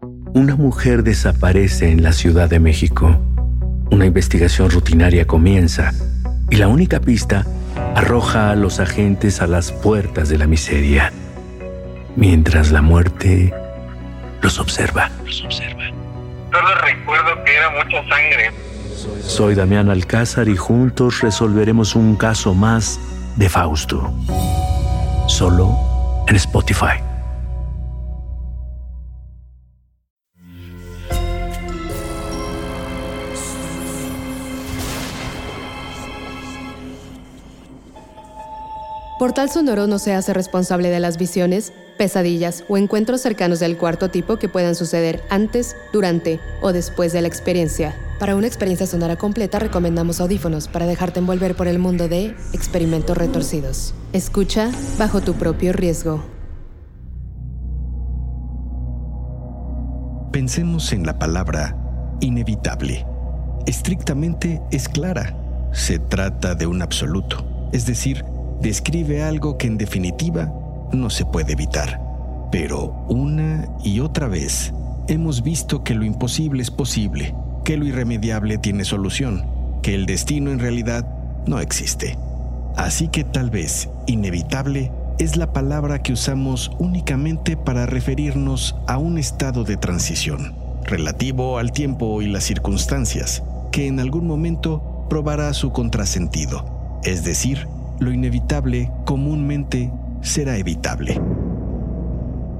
Una mujer desaparece en la Ciudad de México. Una investigación rutinaria comienza y la única pista arroja a los agentes a las puertas de la miseria, mientras la muerte los observa. Los observa. Solo recuerdo que era mucha sangre. Soy Damián Alcázar y juntos resolveremos un caso más de Fausto. Solo en Spotify. Portal Sonoro no se hace responsable de las visiones, pesadillas o encuentros cercanos del cuarto tipo que puedan suceder antes, durante o después de la experiencia. Para una experiencia sonora completa recomendamos audífonos para dejarte envolver por el mundo de experimentos retorcidos. Escucha bajo tu propio riesgo. Pensemos en la palabra inevitable. Estrictamente es clara. Se trata de un absoluto, es decir, describe algo que en definitiva no se puede evitar. Pero una y otra vez hemos visto que lo imposible es posible, que lo irremediable tiene solución, que el destino en realidad no existe. Así que tal vez inevitable es la palabra que usamos únicamente para referirnos a un estado de transición, relativo al tiempo y las circunstancias, que en algún momento probará su contrasentido, es decir, lo inevitable comúnmente será evitable.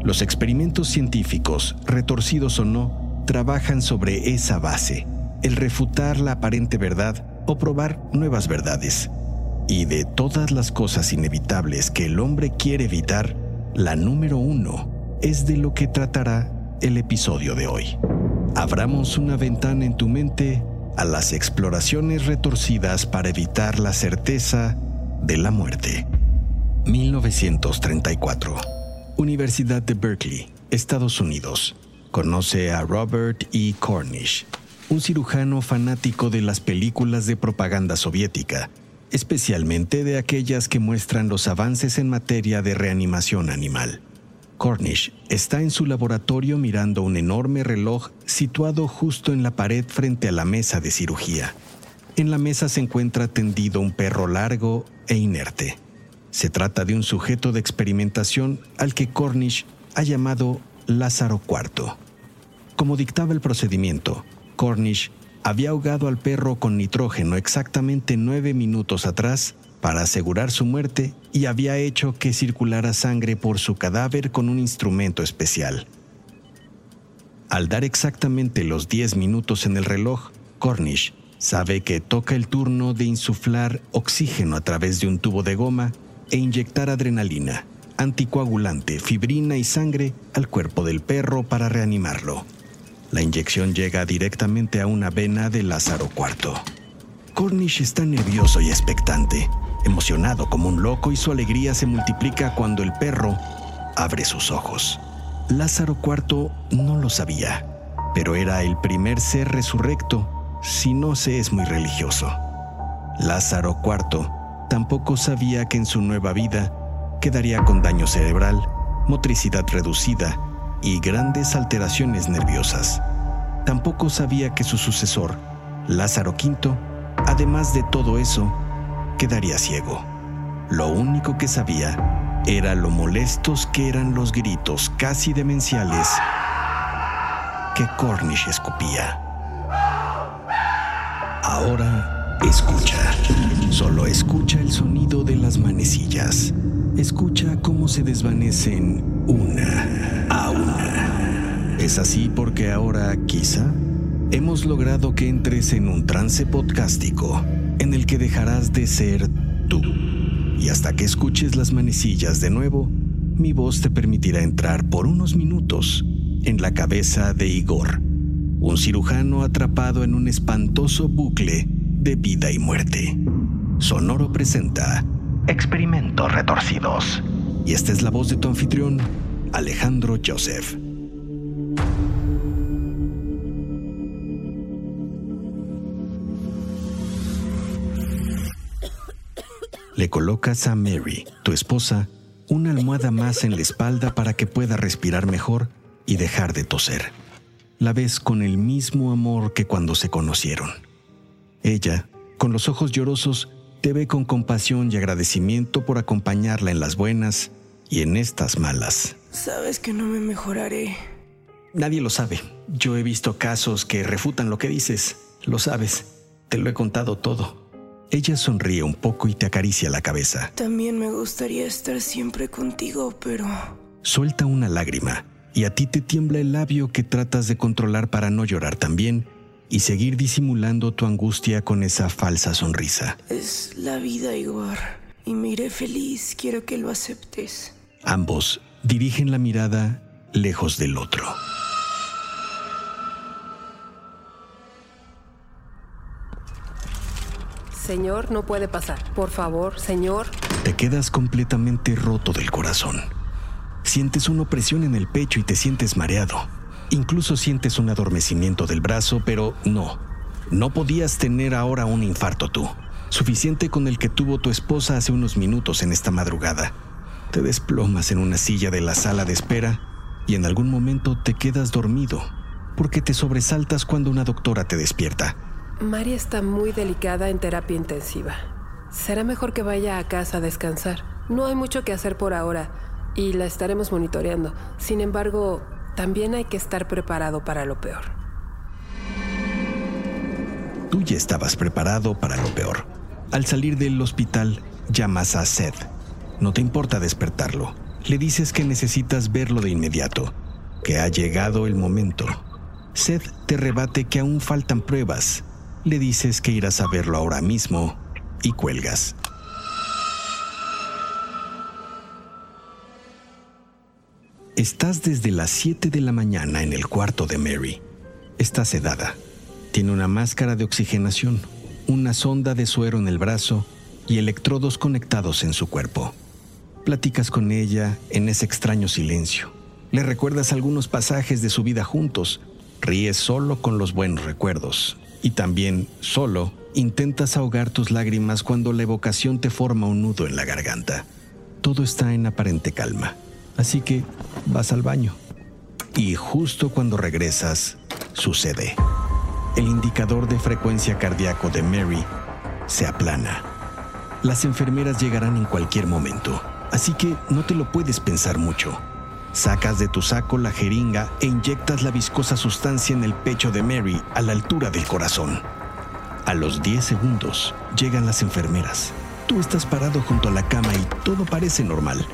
Los experimentos científicos, retorcidos o no, trabajan sobre esa base, el refutar la aparente verdad o probar nuevas verdades. Y de todas las cosas inevitables que el hombre quiere evitar, la número uno es de lo que tratará el episodio de hoy. Abramos una ventana en tu mente a las exploraciones retorcidas para evitar la certeza de la muerte. 1934. Universidad de Berkeley, Estados Unidos. Conoce a Robert E. Cornish, un cirujano fanático de las películas de propaganda soviética, especialmente de aquellas que muestran los avances en materia de reanimación animal. Cornish está en su laboratorio mirando un enorme reloj situado justo en la pared frente a la mesa de cirugía. En la mesa se encuentra tendido un perro largo e inerte. Se trata de un sujeto de experimentación al que Cornish ha llamado Lázaro IV. Como dictaba el procedimiento, Cornish había ahogado al perro con nitrógeno exactamente nueve minutos atrás para asegurar su muerte y había hecho que circulara sangre por su cadáver con un instrumento especial. Al dar exactamente los diez minutos en el reloj, Cornish Sabe que toca el turno de insuflar oxígeno a través de un tubo de goma e inyectar adrenalina, anticoagulante, fibrina y sangre al cuerpo del perro para reanimarlo. La inyección llega directamente a una vena de Lázaro IV. Cornish está nervioso y expectante, emocionado como un loco y su alegría se multiplica cuando el perro abre sus ojos. Lázaro IV no lo sabía, pero era el primer ser resurrecto si no se es muy religioso. Lázaro IV tampoco sabía que en su nueva vida quedaría con daño cerebral, motricidad reducida y grandes alteraciones nerviosas. Tampoco sabía que su sucesor, Lázaro V, además de todo eso, quedaría ciego. Lo único que sabía era lo molestos que eran los gritos casi demenciales que Cornish escupía. Ahora escucha. Solo escucha el sonido de las manecillas. Escucha cómo se desvanecen una a una. Es así porque ahora, quizá, hemos logrado que entres en un trance podcástico en el que dejarás de ser tú. Y hasta que escuches las manecillas de nuevo, mi voz te permitirá entrar por unos minutos en la cabeza de Igor un cirujano atrapado en un espantoso bucle de vida y muerte. Sonoro presenta Experimentos Retorcidos. Y esta es la voz de tu anfitrión, Alejandro Joseph. Le colocas a Mary, tu esposa, una almohada más en la espalda para que pueda respirar mejor y dejar de toser. La ves con el mismo amor que cuando se conocieron. Ella, con los ojos llorosos, te ve con compasión y agradecimiento por acompañarla en las buenas y en estas malas. Sabes que no me mejoraré. Nadie lo sabe. Yo he visto casos que refutan lo que dices. Lo sabes. Te lo he contado todo. Ella sonríe un poco y te acaricia la cabeza. También me gustaría estar siempre contigo, pero... Suelta una lágrima y a ti te tiembla el labio que tratas de controlar para no llorar también y seguir disimulando tu angustia con esa falsa sonrisa. Es la vida, Igor, y me iré feliz. Quiero que lo aceptes. Ambos dirigen la mirada lejos del otro. Señor, no puede pasar. Por favor, señor. Te quedas completamente roto del corazón. Sientes una opresión en el pecho y te sientes mareado. Incluso sientes un adormecimiento del brazo, pero no. No podías tener ahora un infarto tú. Suficiente con el que tuvo tu esposa hace unos minutos en esta madrugada. Te desplomas en una silla de la sala de espera y en algún momento te quedas dormido porque te sobresaltas cuando una doctora te despierta. María está muy delicada en terapia intensiva. Será mejor que vaya a casa a descansar. No hay mucho que hacer por ahora y la estaremos monitoreando. Sin embargo, también hay que estar preparado para lo peor. Tú ya estabas preparado para lo peor. Al salir del hospital, llamas a Seth. No te importa despertarlo. Le dices que necesitas verlo de inmediato, que ha llegado el momento. Seth te rebate que aún faltan pruebas le dices que irás a verlo ahora mismo y cuelgas. Estás desde las 7 de la mañana en el cuarto de Mary. Está sedada. Tiene una máscara de oxigenación, una sonda de suero en el brazo y electrodos conectados en su cuerpo. Platicas con ella en ese extraño silencio. Le recuerdas algunos pasajes de su vida juntos. Ríes solo con los buenos recuerdos y también, solo, intentas ahogar tus lágrimas cuando la evocación te forma un nudo en la garganta. Todo está en aparente calma, así que vas al baño. Y justo cuando regresas, sucede. El indicador de frecuencia cardíaco de Mary se aplana. Las enfermeras llegarán en cualquier momento, así que no te lo puedes pensar mucho. Sacas de tu saco la jeringa e inyectas la viscosa sustancia en el pecho de Mary a la altura del corazón. A los 10 segundos llegan las enfermeras. Tú estás parado junto a la cama y todo parece normal.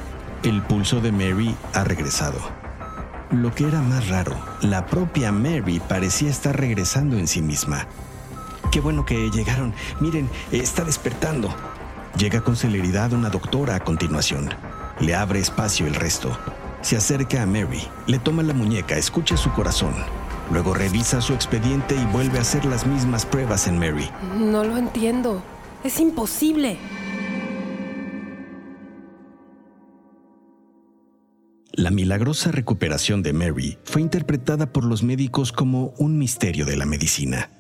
El pulso de Mary ha regresado. Lo que era más raro, la propia Mary parecía estar regresando en sí misma. Qué bueno que llegaron. Miren, está despertando. Llega con celeridad una doctora a continuación. Le abre espacio el resto. Se acerca a Mary, le toma la muñeca, escucha su corazón. Luego revisa su expediente y vuelve a hacer las mismas pruebas en Mary. No lo entiendo. Es imposible. La milagrosa recuperación de Mary fue interpretada por los médicos como un misterio de la medicina.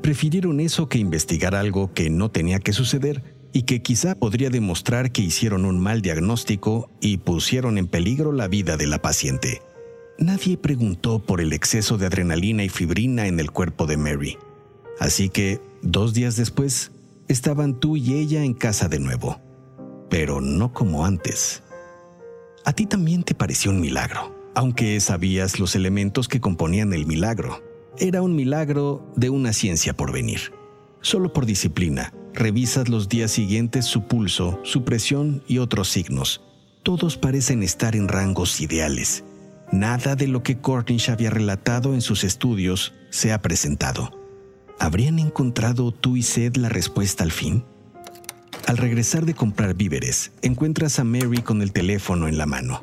Prefirieron eso que investigar algo que no tenía que suceder y que quizá podría demostrar que hicieron un mal diagnóstico y pusieron en peligro la vida de la paciente. Nadie preguntó por el exceso de adrenalina y fibrina en el cuerpo de Mary. Así que, dos días después, estaban tú y ella en casa de nuevo. Pero no como antes. A ti también te pareció un milagro, aunque sabías los elementos que componían el milagro. Era un milagro de una ciencia por venir. Solo por disciplina, Revisas los días siguientes su pulso, su presión y otros signos. Todos parecen estar en rangos ideales. Nada de lo que Cornish había relatado en sus estudios se ha presentado. ¿Habrían encontrado tú y Seth la respuesta al fin? Al regresar de comprar víveres, encuentras a Mary con el teléfono en la mano.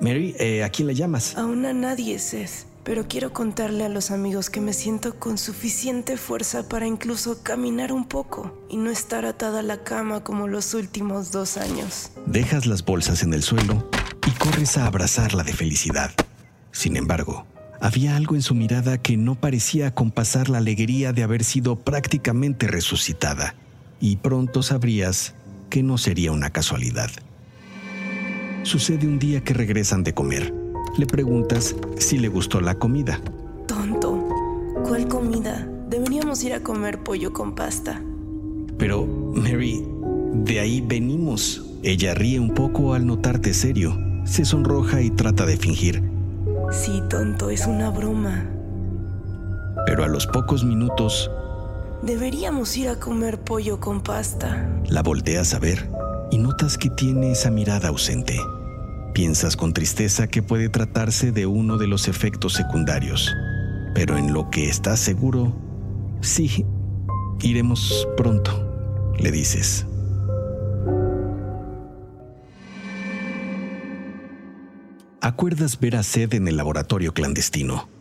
Mary, eh, ¿a quién le llamas? Aún a nadie, Seth pero quiero contarle a los amigos que me siento con suficiente fuerza para incluso caminar un poco y no estar atada a la cama como los últimos dos años. Dejas las bolsas en el suelo y corres a abrazarla de felicidad. Sin embargo, había algo en su mirada que no parecía compasar la alegría de haber sido prácticamente resucitada, y pronto sabrías que no sería una casualidad. Sucede un día que regresan de comer le preguntas si le gustó la comida. ¿Cuál comida? Deberíamos ir a comer pollo con pasta. Pero, Mary, de ahí venimos. Ella ríe un poco al notarte serio. Se sonroja y trata de fingir. Sí, tonto, es una broma. Pero a los pocos minutos... Deberíamos ir a comer pollo con pasta. La volteas a ver y notas que tiene esa mirada ausente. Piensas con tristeza que puede tratarse de uno de los efectos secundarios, pero en lo que estás seguro, sí, iremos pronto, le dices. Acuerdas ver a Sed en el laboratorio clandestino.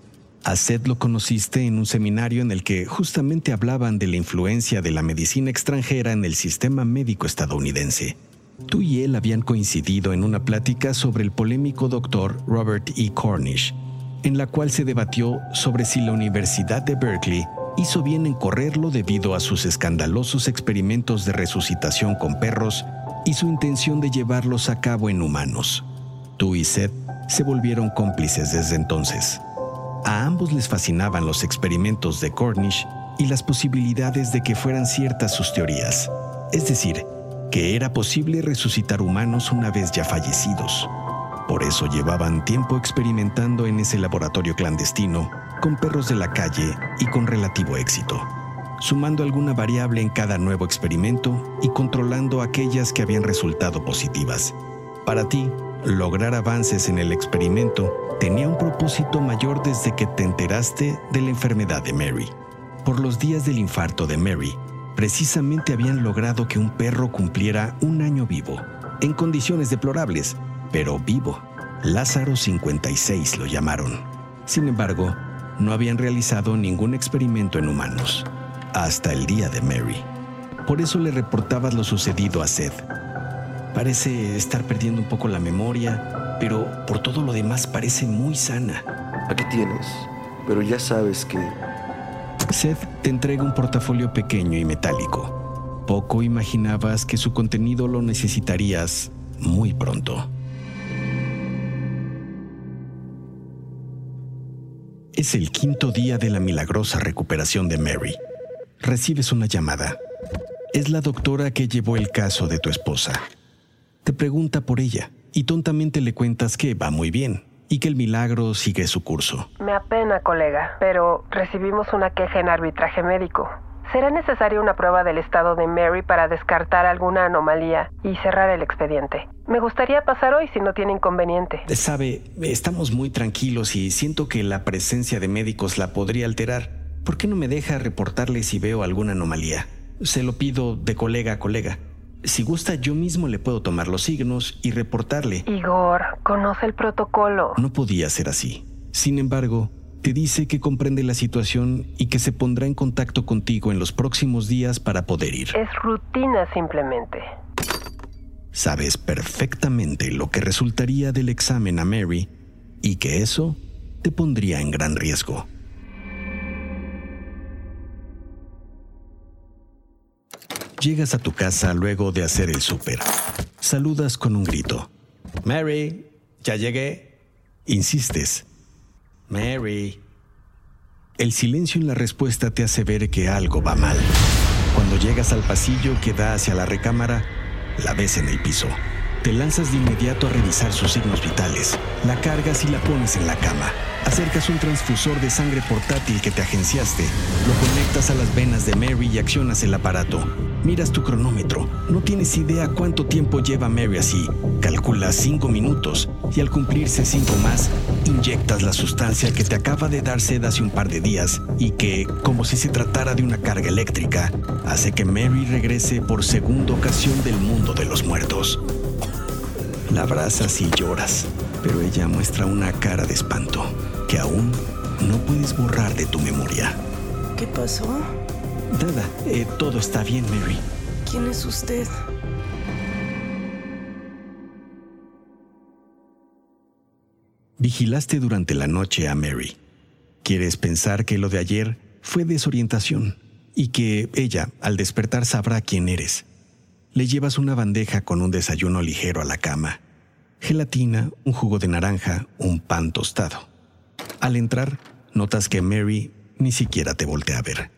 A Seth lo conociste en un seminario en el que justamente hablaban de la influencia de la medicina extranjera en el sistema médico estadounidense. Tú y él habían coincidido en una plática sobre el polémico doctor Robert E. Cornish, en la cual se debatió sobre si la Universidad de Berkeley hizo bien en correrlo debido a sus escandalosos experimentos de resucitación con perros y su intención de llevarlos a cabo en humanos. Tú y Seth se volvieron cómplices desde entonces. A ambos les fascinaban los experimentos de Cornish y las posibilidades de que fueran ciertas sus teorías, es decir, que era posible resucitar humanos una vez ya fallecidos. Por eso llevaban tiempo experimentando en ese laboratorio clandestino con perros de la calle y con relativo éxito, sumando alguna variable en cada nuevo experimento y controlando aquellas que habían resultado positivas. Para ti, lograr avances en el experimento tenía un propósito mayor desde que te enteraste de la enfermedad de Mary. Por los días del infarto de Mary, precisamente habían logrado que un perro cumpliera un año vivo, en condiciones deplorables, pero vivo. Lázaro 56 lo llamaron. Sin embargo, no habían realizado ningún experimento en humanos, hasta el día de Mary. Por eso le reportabas lo sucedido a Seth. Parece estar perdiendo un poco la memoria pero por todo lo demás parece muy sana. Aquí tienes, pero ya sabes que... Seth te entrega un portafolio pequeño y metálico. Poco imaginabas que su contenido lo necesitarías muy pronto. Es el quinto día de la milagrosa recuperación de Mary. Recibes una llamada. Es la doctora que llevó el caso de tu esposa. Te pregunta por ella y tontamente le cuentas que va muy bien y que el milagro sigue su curso. Me apena, colega, pero recibimos una queja en arbitraje médico. Será necesaria una prueba del estado de Mary para descartar alguna anomalía y cerrar el expediente. Me gustaría pasar hoy si no tiene inconveniente. Sabe, estamos muy tranquilos y siento que la presencia de médicos la podría alterar. ¿Por qué no me deja reportarle si veo alguna anomalía? Se lo pido de colega a colega. Si gusta, yo mismo le puedo tomar los signos y reportarle. Igor, conoce el protocolo. No podía ser así. Sin embargo, te dice que comprende la situación y que se pondrá en contacto contigo en los próximos días para poder ir. Es rutina simplemente. Sabes perfectamente lo que resultaría del examen a Mary y que eso te pondría en gran riesgo. Llegas a tu casa luego de hacer el súper. Saludas con un grito. Mary, ya llegué. Insistes. Mary. El silencio en la respuesta te hace ver que algo va mal. Cuando llegas al pasillo que da hacia la recámara, la ves en el piso. Te lanzas de inmediato a revisar sus signos vitales. La cargas y la pones en la cama. Acercas un transfusor de sangre portátil que te agenciaste. Lo conectas a las venas de Mary y accionas el aparato. Miras tu cronómetro. No tienes idea cuánto tiempo lleva Mary así. Calculas cinco minutos y al cumplirse cinco más, inyectas la sustancia que te acaba de dar sed hace un par de días y que, como si se tratara de una carga eléctrica, hace que Mary regrese por segunda ocasión del mundo de los muertos. La abrazas y lloras, pero ella muestra una cara de espanto que aún no puedes borrar de tu memoria. ¿Qué pasó? Nada, eh, todo está bien, Mary. ¿Quién es usted? Vigilaste durante la noche a Mary. Quieres pensar que lo de ayer fue desorientación y que ella, al despertar, sabrá quién eres. Le llevas una bandeja con un desayuno ligero a la cama. Gelatina, un jugo de naranja, un pan tostado. Al entrar, notas que Mary Ni siquiera te voltea a ver.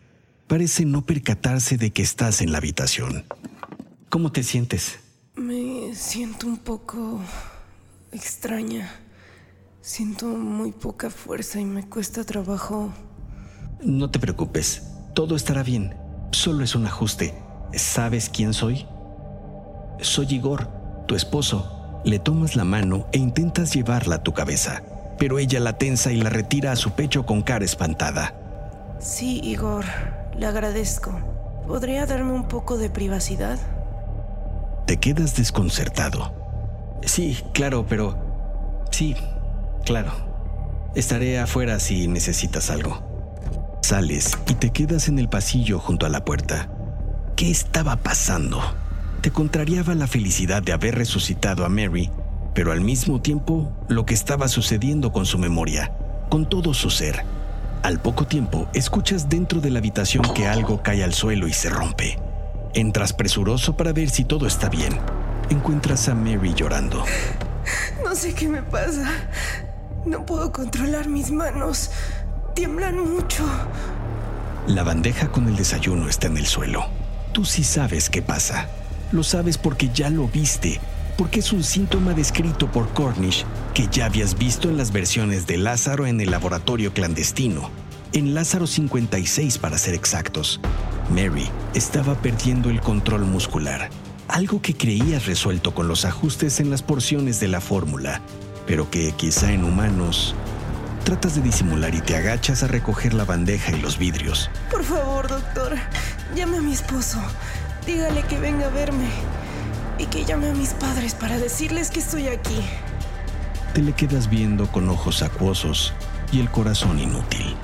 Parece no percatarse de que estás en la habitación. ¿Cómo te sientes? Me siento un poco extraña. Siento muy poca fuerza y me cuesta trabajo. No te preocupes, todo estará bien. Solo es un ajuste. ¿Sabes quién soy? Soy Igor, tu esposo. Le tomas la mano e intentas llevarla a tu cabeza, pero ella la tensa y la retira a su pecho con cara espantada. Sí, Igor, le agradezco. ¿Podría darme un poco de privacidad? Te quedas desconcertado. Sí, claro, pero... Sí, claro. Estaré afuera si necesitas algo. Sales y te quedas en el pasillo junto a la puerta. ¿Qué estaba pasando? Te contrariaba la felicidad de haber resucitado a Mary, pero al mismo tiempo lo que estaba sucediendo con su memoria, con todo su ser. Al poco tiempo, escuchas dentro de la habitación que algo cae al suelo y se rompe. Entras presuroso para ver si todo está bien. Encuentras a Mary llorando. No sé qué me pasa. No puedo controlar mis manos. Tiemblan mucho. La bandeja con el desayuno está en el suelo. Tú sí sabes qué pasa. Lo sabes porque ya lo viste, porque es un síntoma descrito por Cornish que ya habías visto en las versiones de Lázaro en el laboratorio clandestino, en Lázaro 56 para ser exactos. Mary estaba perdiendo el control muscular, algo que creías resuelto con los ajustes en las porciones de la fórmula, pero que quizá en humanos tratas de disimular y te agachas a recoger la bandeja y los vidrios. Por favor, doctor, llame a mi esposo. Dígale que venga a verme y que llame a mis padres para decirles que estoy aquí. Te le quedas viendo con ojos acuosos y el corazón inútil.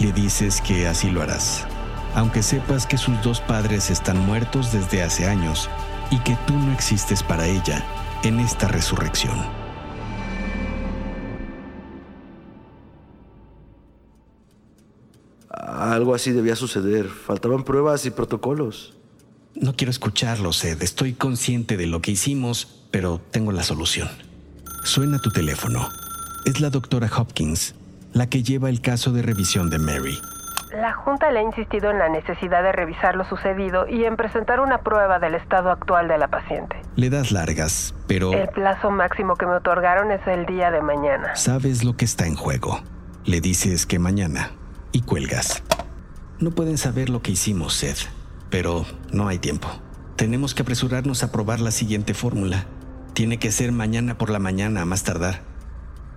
Le dices que así lo harás, aunque sepas que sus dos padres están muertos desde hace años y que tú no existes para ella en esta resurrección. Algo así debía suceder. Faltaban pruebas y protocolos. No quiero escucharlo, Sed. Estoy consciente de lo que hicimos, pero tengo la solución. Suena tu teléfono. Es la doctora Hopkins, la que lleva el caso de revisión de Mary. La Junta le ha insistido en la necesidad de revisar lo sucedido y en presentar una prueba del estado actual de la paciente. Le das largas, pero... El plazo máximo que me otorgaron es el día de mañana. Sabes lo que está en juego. Le dices que mañana y cuelgas. No pueden saber lo que hicimos, Seth, pero no hay tiempo. Tenemos que apresurarnos a probar la siguiente fórmula. Tiene que ser mañana por la mañana a más tardar.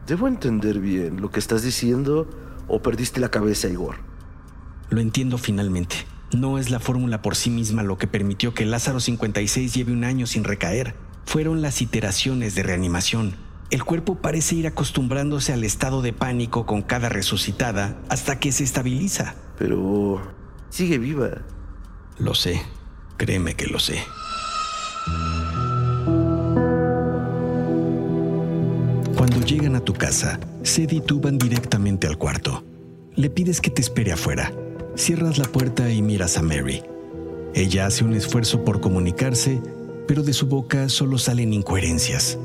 ¿Debo entender bien lo que estás diciendo o perdiste la cabeza, Igor? Lo entiendo finalmente. No es la fórmula por sí misma lo que permitió que Lázaro 56 lleve un año sin recaer. Fueron las iteraciones de reanimación. El cuerpo parece ir acostumbrándose al estado de pánico con cada resucitada hasta que se estabiliza. Pero sigue viva. Lo sé. Créeme que lo sé. Cuando llegan a tu casa, Sed y tú van directamente al cuarto. Le pides que te espere afuera. Cierras la puerta y miras a Mary. Ella hace un esfuerzo por comunicarse, pero de su boca solo salen incoherencias.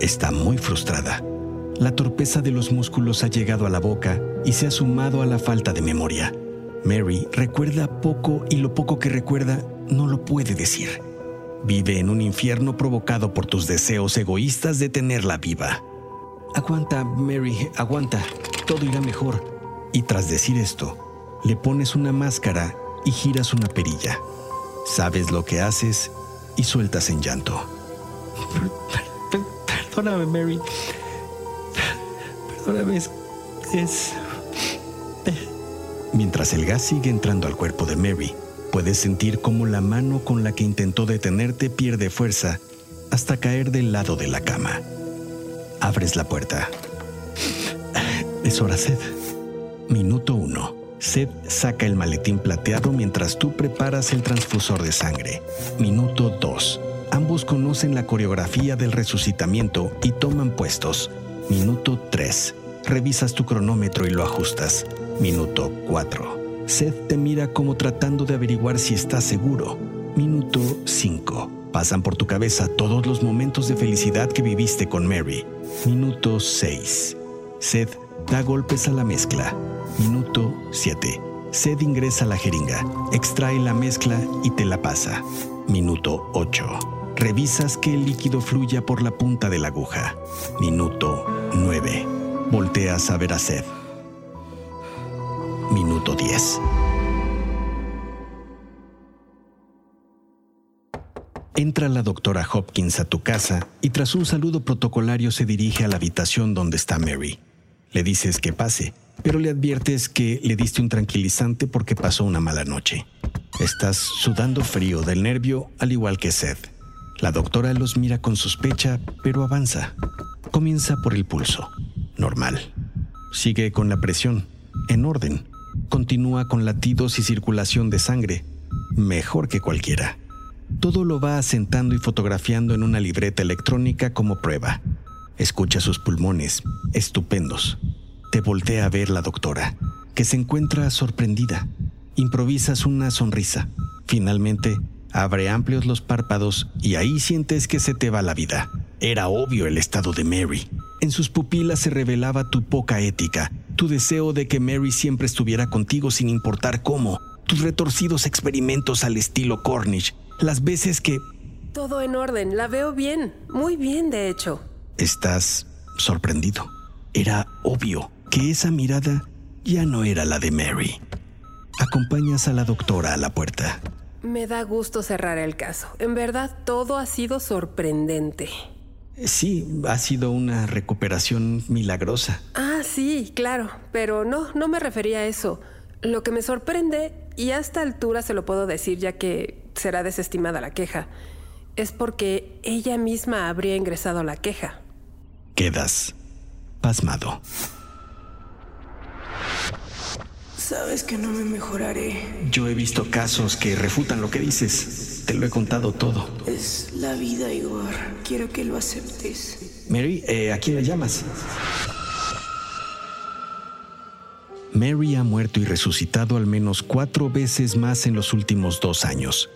Está muy frustrada. La torpeza de los músculos ha llegado a la boca y se ha sumado a la falta de memoria. Mary recuerda poco y lo poco que recuerda no lo puede decir. Vive en un infierno provocado por tus deseos egoístas de tenerla viva. Aguanta, Mary, aguanta. Todo irá mejor. Y tras decir esto, le pones una máscara y giras una perilla. Sabes lo que haces y sueltas en llanto. Perdóname, Mary. Perdóname, es... es... Mientras el gas sigue entrando al cuerpo de Mary, puedes sentir cómo la mano con la que intentó detenerte pierde fuerza hasta caer del lado de la cama. Abres la puerta. Es hora, Seth. Minuto 1. Seth saca el maletín plateado mientras tú preparas el transfusor de sangre. Minuto 2. Ambos conocen la coreografía del resucitamiento y toman puestos. Minuto 3. Revisas tu cronómetro y lo ajustas. Minuto 4. Seth te mira como tratando de averiguar si estás seguro. Minuto 5. Pasan por tu cabeza todos los momentos de felicidad que viviste con Mary. Minuto 6. Seth da golpes a la mezcla. Minuto 7. Seth ingresa la jeringa, extrae la mezcla y te la pasa. Minuto 8. Revisas que el líquido fluya por la punta de la aguja. Minuto 9. Volteas a ver a Seth. Minuto 10. Entra la doctora Hopkins a tu casa y tras un saludo protocolario se dirige a la habitación donde está Mary. Le dices que pase, pero le adviertes que le diste un tranquilizante porque pasó una mala noche. Estás sudando frío del nervio al igual que Seth. La doctora los mira con sospecha, pero avanza. Comienza por el pulso. Normal. Sigue con la presión. En orden. Continúa con latidos y circulación de sangre. Mejor que cualquiera. Todo lo va asentando y fotografiando en una libreta electrónica como prueba. Escucha sus pulmones, estupendos. Te voltea a ver la doctora, que se encuentra sorprendida. Improvisas una sonrisa. Finalmente, abre amplios los párpados y ahí sientes que se te va la vida. Era obvio el estado de Mary. En sus pupilas se revelaba tu poca ética, tu deseo de que Mary siempre estuviera contigo sin importar cómo, tus retorcidos experimentos al estilo Cornish, las veces que... Todo en orden, la veo bien, muy bien de hecho. Estás sorprendido. Era obvio que esa mirada ya no era la de Mary. Acompañas a la doctora a la puerta. Me da gusto cerrar el caso. En verdad, todo ha sido sorprendente. Sí, ha sido una recuperación milagrosa. Ah, sí, claro, pero no, no me refería a eso. Lo que me sorprende, y a esta altura se lo puedo decir ya que será desestimada la queja, es porque ella misma habría ingresado la queja. Quedas pasmado. Sabes que no me mejoraré. Yo he visto casos que refutan lo que dices. Te lo he contado todo. Es la vida, Igor. Quiero que lo aceptes. Mary, eh, ¿a quién le llamas? Mary ha muerto y resucitado al menos cuatro veces más en los últimos dos años.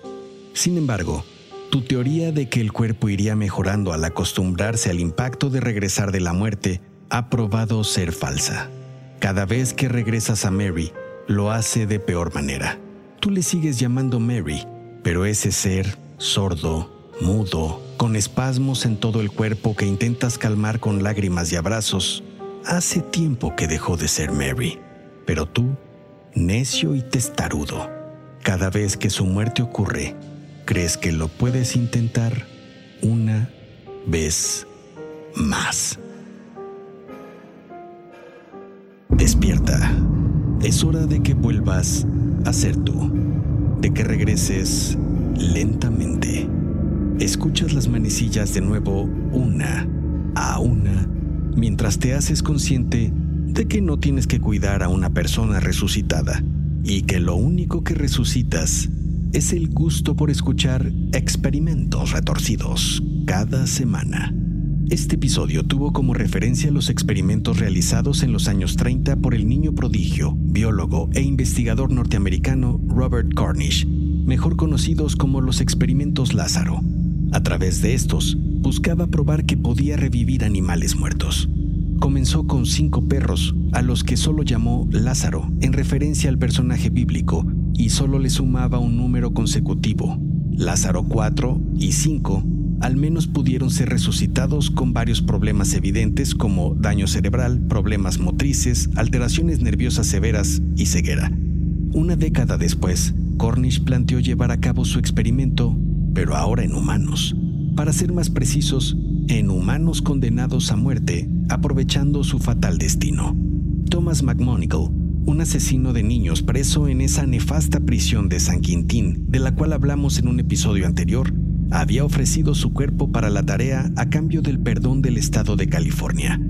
Sin embargo, tu teoría de que el cuerpo iría mejorando al acostumbrarse al impacto de regresar de la muerte ha probado ser falsa. Cada vez que regresas a Mary, lo hace de peor manera. Tú le sigues llamando Mary, pero ese ser sordo, mudo, con espasmos en todo el cuerpo que intentas calmar con lágrimas y abrazos, hace tiempo que dejó de ser Mary. Pero tú, necio y testarudo, cada vez que su muerte ocurre, crees que lo puedes intentar una vez más. Despierta. Es hora de que vuelvas a ser tú, de que regreses lentamente. Escuchas las manecillas de nuevo una a una mientras te haces consciente de que no tienes que cuidar a una persona resucitada y que lo único que resucitas es el gusto por escuchar experimentos retorcidos cada semana. Este episodio tuvo como referencia los experimentos realizados en los años 30 por el niño prodigio, biólogo e investigador norteamericano Robert Cornish, mejor conocidos como los experimentos Lázaro. A través de estos, buscaba probar que podía revivir animales muertos. Comenzó con cinco perros, a los que solo llamó Lázaro, en referencia al personaje bíblico, y solo le sumaba un número consecutivo. Lázaro 4 y 5 al menos pudieron ser resucitados con varios problemas evidentes como daño cerebral, problemas motrices, alteraciones nerviosas severas y ceguera. Una década después, Cornish planteó llevar a cabo su experimento, pero ahora en humanos. Para ser más precisos, en humanos condenados a muerte aprovechando su fatal destino. Thomas McMonigal, un asesino de niños preso en esa nefasta prisión de San Quintín, de la cual hablamos en un episodio anterior, había ofrecido su cuerpo para la tarea a cambio del perdón del estado de California.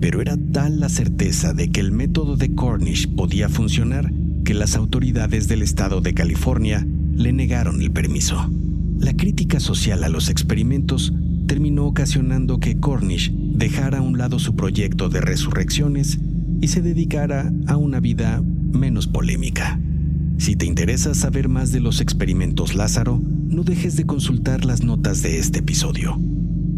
Pero era tal la certeza de que el método de Cornish podía funcionar que las autoridades del estado de California le negaron el permiso. La crítica social a los experimentos terminó ocasionando que Cornish dejara a un lado su proyecto de resurrecciones y se dedicara a una vida menos polémica. Si te interesa saber más de los experimentos Lázaro, no dejes de consultar las notas de este episodio.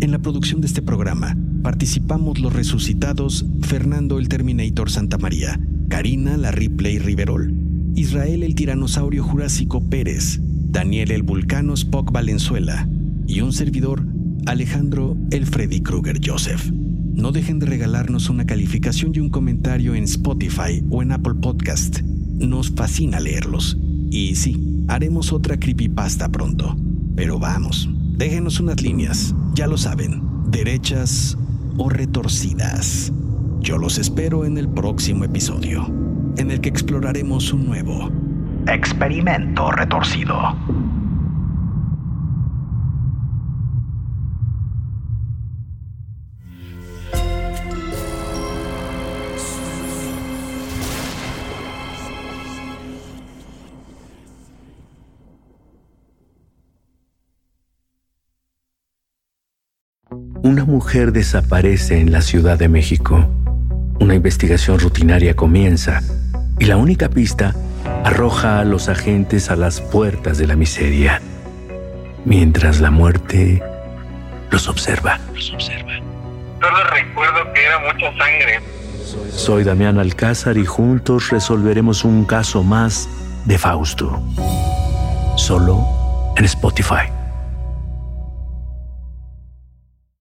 En la producción de este programa participamos los resucitados Fernando el Terminator Santa María, Karina la Ripley Riverol, Israel el Tiranosaurio Jurásico Pérez, Daniel el Vulcano Spock Valenzuela y un servidor Alejandro el Freddy Krueger Joseph. No dejen de regalarnos una calificación y un comentario en Spotify o en Apple Podcast. Nos fascina leerlos. Y sí, haremos otra creepypasta pronto. Pero vamos, déjenos unas líneas, ya lo saben, derechas o retorcidas. Yo los espero en el próximo episodio, en el que exploraremos un nuevo experimento retorcido. Mujer desaparece en la Ciudad de México. Una investigación rutinaria comienza y la única pista arroja a los agentes a las puertas de la miseria, mientras la muerte los observa. Solo recuerdo que era mucha sangre. Soy Damián Alcázar y juntos resolveremos un caso más de Fausto. Solo en Spotify.